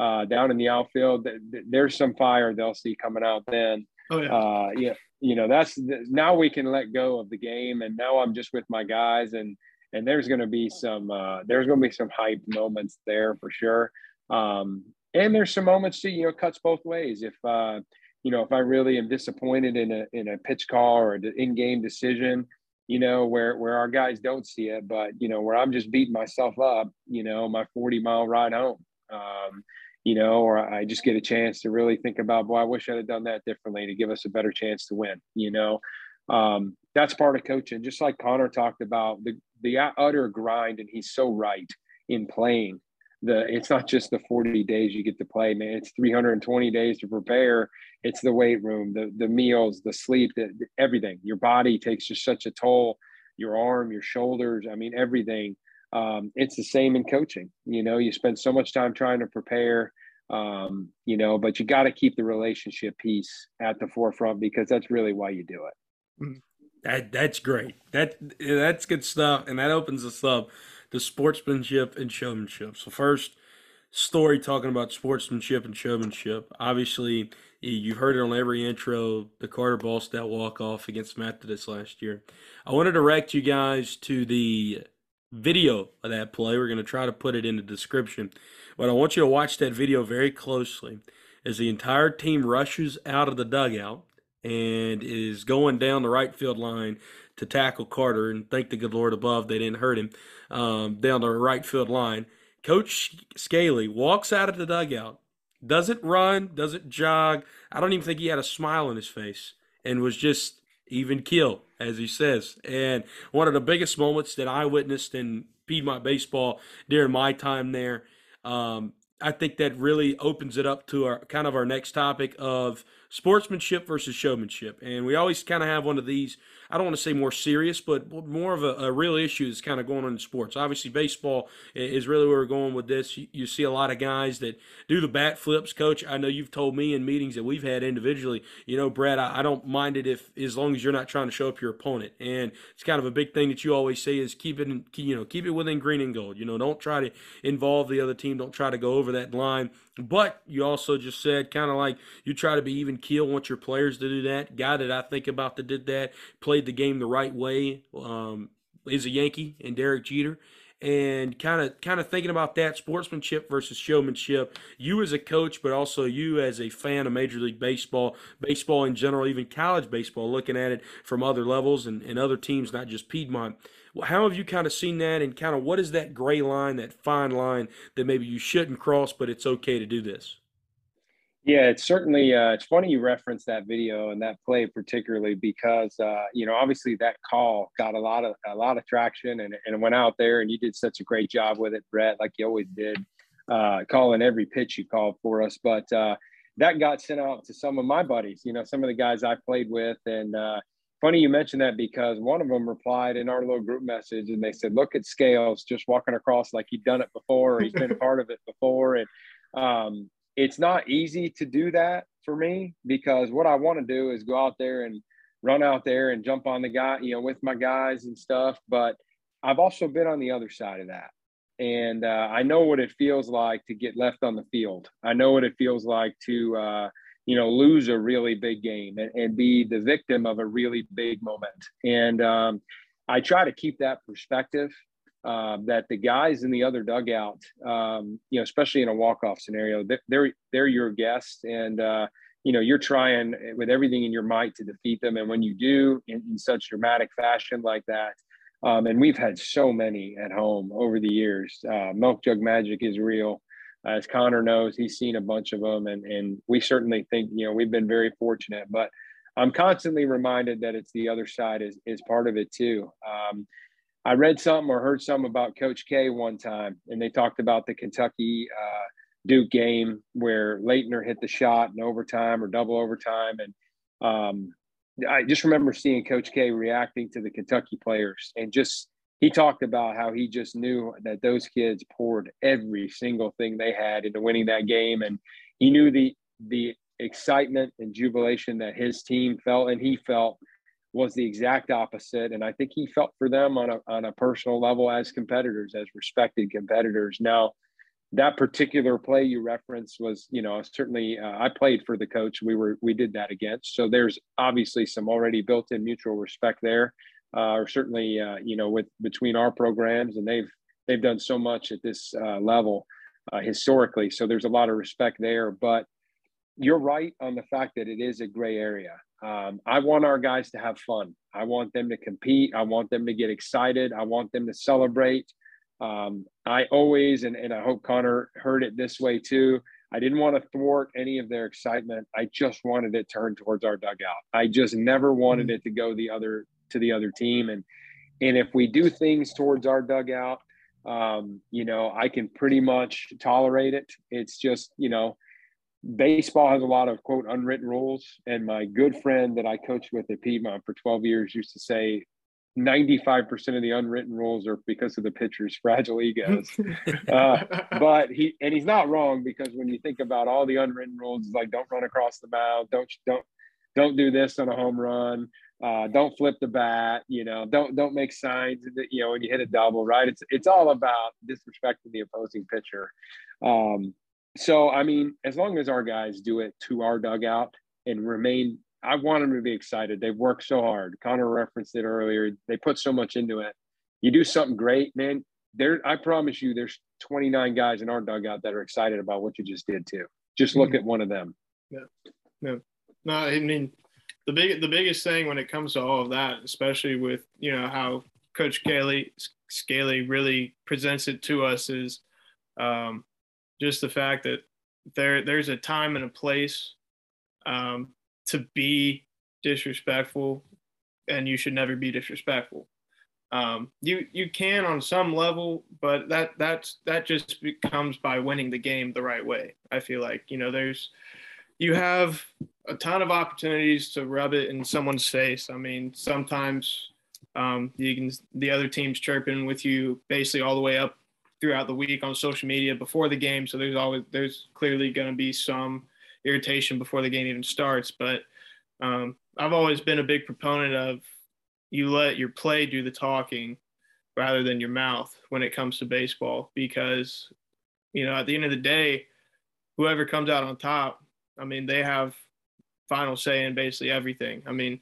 C: uh, down in the outfield, th- th- there's some fire they'll see coming out then. Oh yeah. Uh, yeah, you know that's now we can let go of the game, and now I'm just with my guys and and there's going to be some uh, there's going to be some hype moments there for sure. Um, and there's some moments too, you know, cuts both ways. If uh, you know, if I really am disappointed in a in a pitch call or an in-game decision, you know, where where our guys don't see it, but you know, where I'm just beating myself up, you know, my 40 mile ride home. Um, you know, or I just get a chance to really think about, boy, I wish I'd have done that differently to give us a better chance to win, you know. Um, that's part of coaching. Just like Conner talked about the the utter grind, and he's so right in playing. The it's not just the 40 days you get to play, man. It's 320 days to prepare. It's the weight room, the the meals, the sleep, the, everything. Your body takes just such a toll. Your arm, your shoulders. I mean, everything. Um, it's the same in coaching. You know, you spend so much time trying to prepare. Um, you know, but you got to keep the relationship piece at the forefront because that's really why you do it.
B: Mm-hmm. That that's great. That that's good stuff, and that opens us up to sportsmanship and showmanship. So first, story talking about sportsmanship and showmanship. Obviously, you've heard it on every intro. The Carter Ballstat walk off against Methodist last year. I want to direct you guys to the video of that play. We're going to try to put it in the description, but I want you to watch that video very closely as the entire team rushes out of the dugout and is going down the right field line to tackle Carter. And thank the good Lord above they didn't hurt him um, down the right field line. Coach Scali walks out of the dugout, doesn't run, doesn't jog. I don't even think he had a smile on his face and was just even kill, as he says. And one of the biggest moments that I witnessed in Piedmont baseball during my time there. Um, I think that really opens it up to our kind of our next topic of sportsmanship versus showmanship. And we always kind of have one of these I don't want to say more serious, but more of a, a real issue that's kind of going on in sports. Obviously, baseball is really where we're going with this. You, you, see a lot of guys that do the bat flips. Coach, I know you've told me in meetings that we've had individually, you know, Brad, I, I don't mind it if as long as you're not trying to show up your opponent. And it's kind of a big thing that you always say is keep it, in, you know, keep it within green and gold. You know, don't try to involve the other team. Don't try to go over that line. But you also just said kind of like you try to be even keel, want your players to do that. Guy that I think about that did that, played the game the right way, um, is a Yankee and Derek Jeter. And kind of kind of thinking about that sportsmanship versus showmanship. You as a coach, but also you as a fan of Major League Baseball, baseball in general, even college baseball, looking at it from other levels and, and other teams, not just Piedmont how have you kind of seen that, and kind of what is that gray line, that fine line that maybe you shouldn't cross, but it's okay to do this?
C: Yeah, it's certainly. Uh, it's funny you reference that video and that play particularly because uh, you know obviously that call got a lot of a lot of traction and and went out there and you did such a great job with it, Brett, like you always did, uh, calling every pitch you called for us. But uh, that got sent out to some of my buddies, you know, some of the guys I played with, and uh, funny you mentioned that because one of them replied in our little group message and they said, look at Scales just walking across like he'd done it before, or he's been part of it before. And um, it's not easy to do that for me because what I want to do is go out there and run out there and jump on the guy, you know, with my guys and stuff. But I've also been on the other side of that. And uh, I know what it feels like to get left on the field. I know what it feels like to, uh, you know, lose a really big game and, and be the victim of a really big moment. And um, I try to keep that perspective uh, that the guys in the other dugout, um, you know, especially in a walk-off scenario, they're they're your guests, and uh, you know you're trying with everything in your might to defeat them. And when you do in, in such dramatic fashion like that, um, and we've had so many at home over the years, uh, milk jug magic is real as Conner knows, he's seen a bunch of them, and and we certainly think you know we've been very fortunate. But I'm constantly reminded that it's the other side is is part of it too. Um, I read something or heard something about Coach K one time, and they talked about the Kentucky uh, Duke game where Laettner hit the shot in overtime or double overtime, and um, I just remember seeing Coach K reacting to the Kentucky players and just he talked about how he just knew that those kids poured every single thing they had into winning that game. And he knew the the excitement and jubilation that his team felt and he felt was the exact opposite and i think he felt for them on a, on a personal level as competitors as respected competitors now that particular play you referenced was you know certainly uh, i played for the coach we were we did that against so there's obviously some already built in mutual respect there uh, or certainly uh, you know with between our programs, and they've they've done so much at this uh, level uh, historically. So there's a lot of respect there. But you're right on the fact that it is a gray area. Um, I want our guys to have fun. I want them to compete. I want them to get excited. I want them to celebrate. Um, I always, and, and I hope Conner heard it this way too. I didn't want to thwart any of their excitement. I just wanted it turned towards our dugout. I just never wanted mm-hmm. it to go the other to the other team. And and if we do things towards our dugout, um, you know, I can pretty much tolerate it. It's just, you know, baseball has a lot of quote unwritten rules. And my good friend that I coached with at Piedmont for 12 years used to say 95% of the unwritten rules are because of the pitcher's fragile egos. uh, but he, and he's not wrong because when you think about all the unwritten rules, like don't run across the mound, don't, don't, don't do this on a home run, uh, don't flip the bat, you know, don't don't make signs that you know when you hit a double, right? It's it's all about disrespecting the opposing pitcher. Um, so I mean, as long as our guys do it to our dugout and remain, I want them to be excited. They've worked so hard. Conner referenced it earlier. They put so much into it. You do something great, man. There, I promise you, there's 29 guys in our dugout that are excited about what you just did too. Just look mm-hmm. at one of them.
D: Yeah, yeah. No, I mean, the big the biggest thing when it comes to all of that, especially with you know how Coach Scali Scali really presents it to us, is um, just the fact that there there's a time and a place um, to be disrespectful, and you should never be disrespectful. Um, you you can on some level, but that that's that just comes by winning the game the right way. I feel like you know there's you have a ton of opportunities to rub it in someone's face. I mean, sometimes um, you can the other team's chirping with you basically all the way up throughout the week on social media before the game. So there's always there's clearly going to be some irritation before the game even starts. But um, I've always been a big proponent of you let your play do the talking rather than your mouth when it comes to baseball because you know at the end of the day whoever comes out on top i mean they have final say in basically everything i mean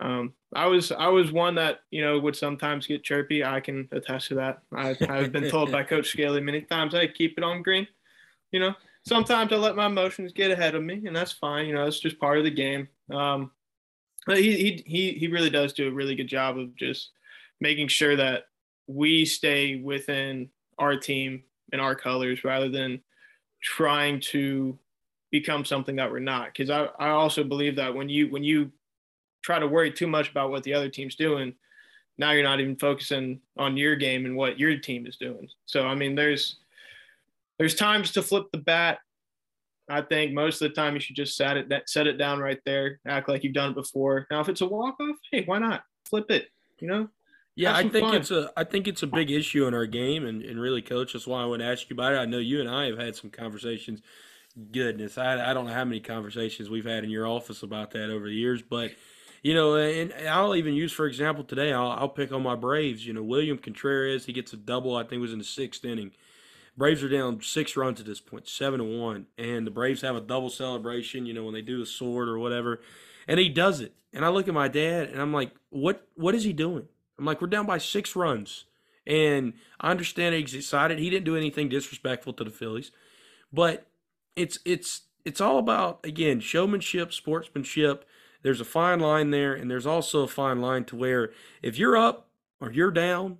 D: um, I was I was one that you know would sometimes get chirpy. I can attest to that. I, I've been told by Coach Scali many times, "Hey, keep it on green." You know, sometimes I let my emotions get ahead of me, and that's fine. You know, it's just part of the game. Um, but he he he he really does do a really good job of just making sure that we stay within our team and our colors rather than trying to become something that we're not. Because I, I also believe that when you when you try to worry too much about what the other team's doing, now you're not even focusing on your game and what your team is doing. So I mean, there's there's times to flip the bat. I think most of the time you should just set it set it down right there, act like you've done it before. Now, if it's a walk off, hey, why not flip it? You know.
B: Yeah, I think fun. it's a I think it's a big issue in our game, and, and really, coach, that's why I would ask you about it. I know you and I have had some conversations. Goodness, I I don't know how many conversations we've had in your office about that over the years, but you know, and I'll even use, for example, today, I'll, I'll pick on my Braves. You know, William Contreras, he gets a double, I think was in the sixth inning. Braves are down six runs at this point, seven to one. And the Braves have a double celebration, you know, when they do the sword or whatever. And he does it. And I look at my dad and I'm like, what what is he doing? I'm like, we're down by six runs. And I understand he's excited. He didn't do anything disrespectful to the Phillies. But it's it's it's all about again showmanship, sportsmanship, there's a fine line there, and there's also a fine line to where if you're up or you're down,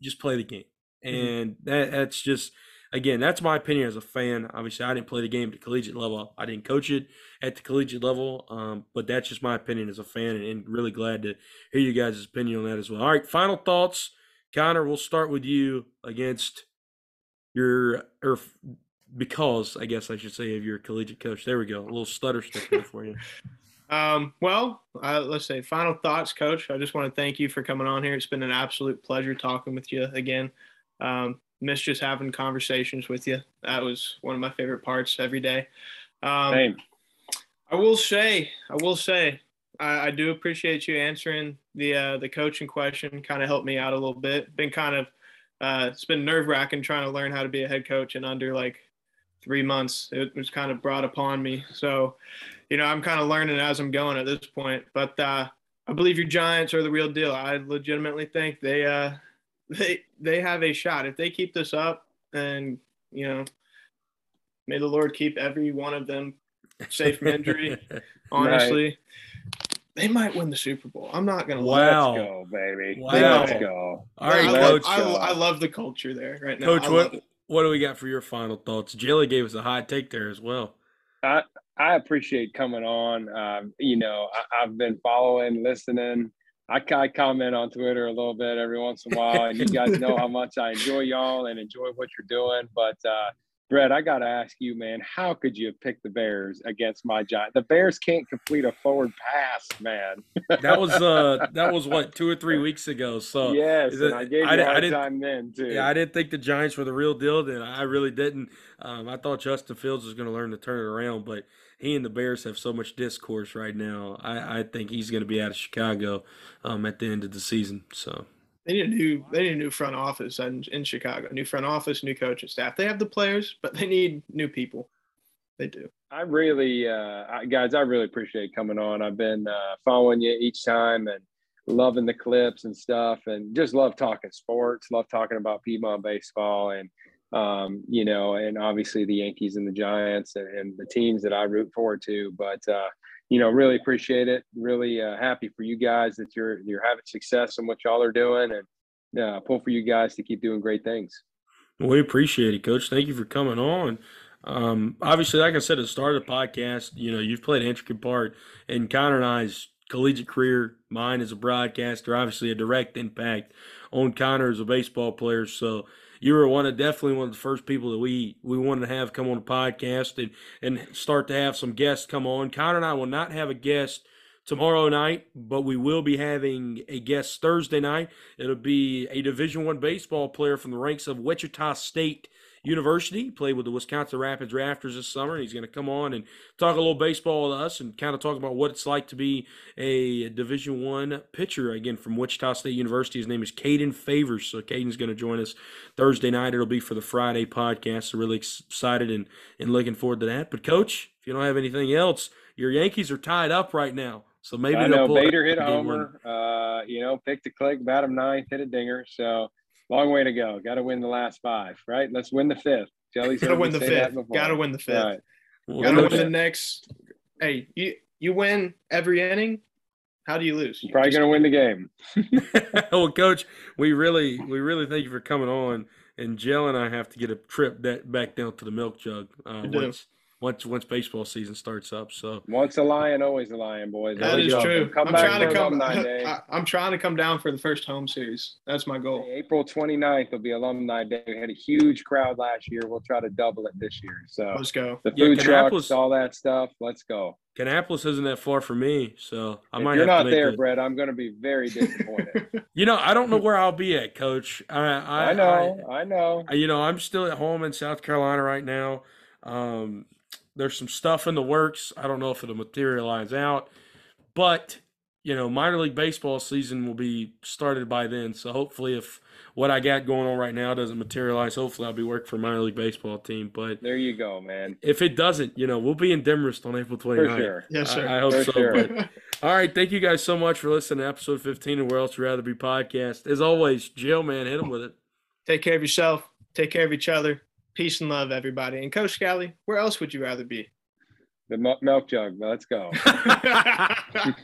B: just play the game. Mm-hmm. And mm-hmm. that that's just again, that's my opinion as a fan. Obviously, I didn't play the game at the collegiate level. I didn't coach it at the collegiate level, um, but that's just my opinion as a fan, and, and, really glad to hear you guys' opinion on that as well. All right, final thoughts, Conner. We'll start with you against your or because I guess I should say of your collegiate coach. There we go. A little stutter sticker for you.
D: Um, well, uh, let's say final thoughts, Coach. I just want to thank you for coming on here. It's been an absolute pleasure talking with you again. Um, miss just having conversations with you. That was one of my favorite parts every day. Um, Same. I will say, I will say, I, I do appreciate you answering the uh, the coaching question. Kind of helped me out a little bit. Been kind of uh, it's been nerve wracking trying to learn how to be a head coach in under like three months. It was kind of brought upon me. So you know, I'm kind of learning as I'm going at this point. But uh, I believe your Giants are the real deal. I legitimately think they uh, they they have a shot if they keep this up, and you know, may the Lord keep every one of them safe from injury. honestly. Right. They might win the Super Bowl. I'm not gonna.
C: Wow. Let's go, baby. Wow. Let's go.
B: All right,
D: I
B: coach.
D: Love, I, I, love the culture there right now.
B: Coach, what what do we got for your final thoughts? Jelley gave us a hot take there as well.
C: I, I appreciate coming on. Um, you know, I, have been following, listening. I, I comment on Twitter a little bit every once in a while, and you guys know how much I enjoy y'all and enjoy what you're doing. But uh, Brett, I got to ask you, man, how could you have picked the Bears against my Giants? The Bears can't complete a forward pass, man.
B: that was uh, that was what two or three weeks ago. So
C: yes, it, I gave you I, time then too.
B: Yeah, I didn't think the Giants were the real deal. Then I really didn't. Um, I thought Justin Fields was going to learn to turn it around, but he and the Bears have so much discourse right now. I, I think he's going to be out of Chicago um, at the end of the season. So
D: they need a new they need a new front office in, in Chicago. New front office, new coaching staff. They have the players, but they need new people. They do.
C: I really, uh, guys, I really appreciate coming on. I've been uh, following you each time and loving the clips and stuff, and just love talking sports. Love talking about Piedmont baseball and um, you know, and obviously the Yankees and the Giants and, and the teams that I root forward to. But uh, you know, really appreciate it. Really uh, happy for you guys that you're you're having success in what y'all are doing, and uh, pull for you guys to keep doing great things.
B: We appreciate it, Coach. Thank you for coming on. Um, obviously, like I said at the start of the podcast, you know, you've played an intricate part in Conner and I's collegiate career. Mine as a broadcaster, obviously a direct impact on Conner as a baseball player. So you were one of definitely one of the first people that we we wanted to have come on the podcast and and start to have some guests come on. Conner and I will not have a guest tomorrow night, but we will be having a guest Thursday night. It'll be a Division One baseball player from the ranks of Wichita State University. He played with the Wisconsin Rapids Rafters this summer, and he's going to come on and talk a little baseball with us and kind of talk about what it's like to be a Division One pitcher again from Wichita State University. His name is Caden Favors, so Caden's going to join us Thursday night. It'll be for the Friday podcast. So really excited and and looking forward to that. But coach, if you don't have anything else, your Yankees are tied up right now. So maybe
C: I know Bader hit a homer. Uh, you know, picked a click, bat him ninth, hit a dinger. So long way to go. Got to win the last five, right? Let's win the fifth.
D: Jelley's got to win the fifth. Got to win the fifth. Right. Got to win the next. Hey, you you win every inning. How do you lose?
C: You're probably going to win the game.
B: well, coach, we really we really thank you for coming on. And Jill and I have to get a trip that back down to the milk jug uh, once once once baseball season starts up. So
C: once a lion, always a lion, boys.
D: That is true. Come I'm trying to come. I, am trying to come down for the first home series. That's my goal.
C: April 29th will be alumni day. We had a huge crowd last year. We'll try to double it this year. So
D: let's go.
C: The food yeah, trucks, all that stuff. Let's go.
B: Kannapolis isn't that far from me, so I
C: if
B: might.
C: You're
B: not
C: there, Brett. I'm going to be very disappointed.
B: you know, I don't know where I'll be at, Coach. I I,
C: I know, I, I know.
B: You know, I'm still at home in South Carolina right now. Um, there's some stuff in the works. I don't know if it'll materialize out, but you know, minor league baseball season will be started by then. So hopefully, if what I got going on right now doesn't materialize, hopefully I'll be working for a minor league baseball team. But
C: there you go, man.
B: If it doesn't, you know, we'll be in Demorest on April 29th.
C: For sure.
D: Yes, sir.
B: I, I hope
C: for
B: so.
C: Sure.
B: But, all right, thank you guys so much for listening to episode 15 of Where Else Would Rather Be podcast. As always, Jill, man, hit them with it.
D: Take care of yourself. Take care of each other. Peace and love, everybody. And Coach Scali, where else would you rather be?
C: The milk jug. Let's go.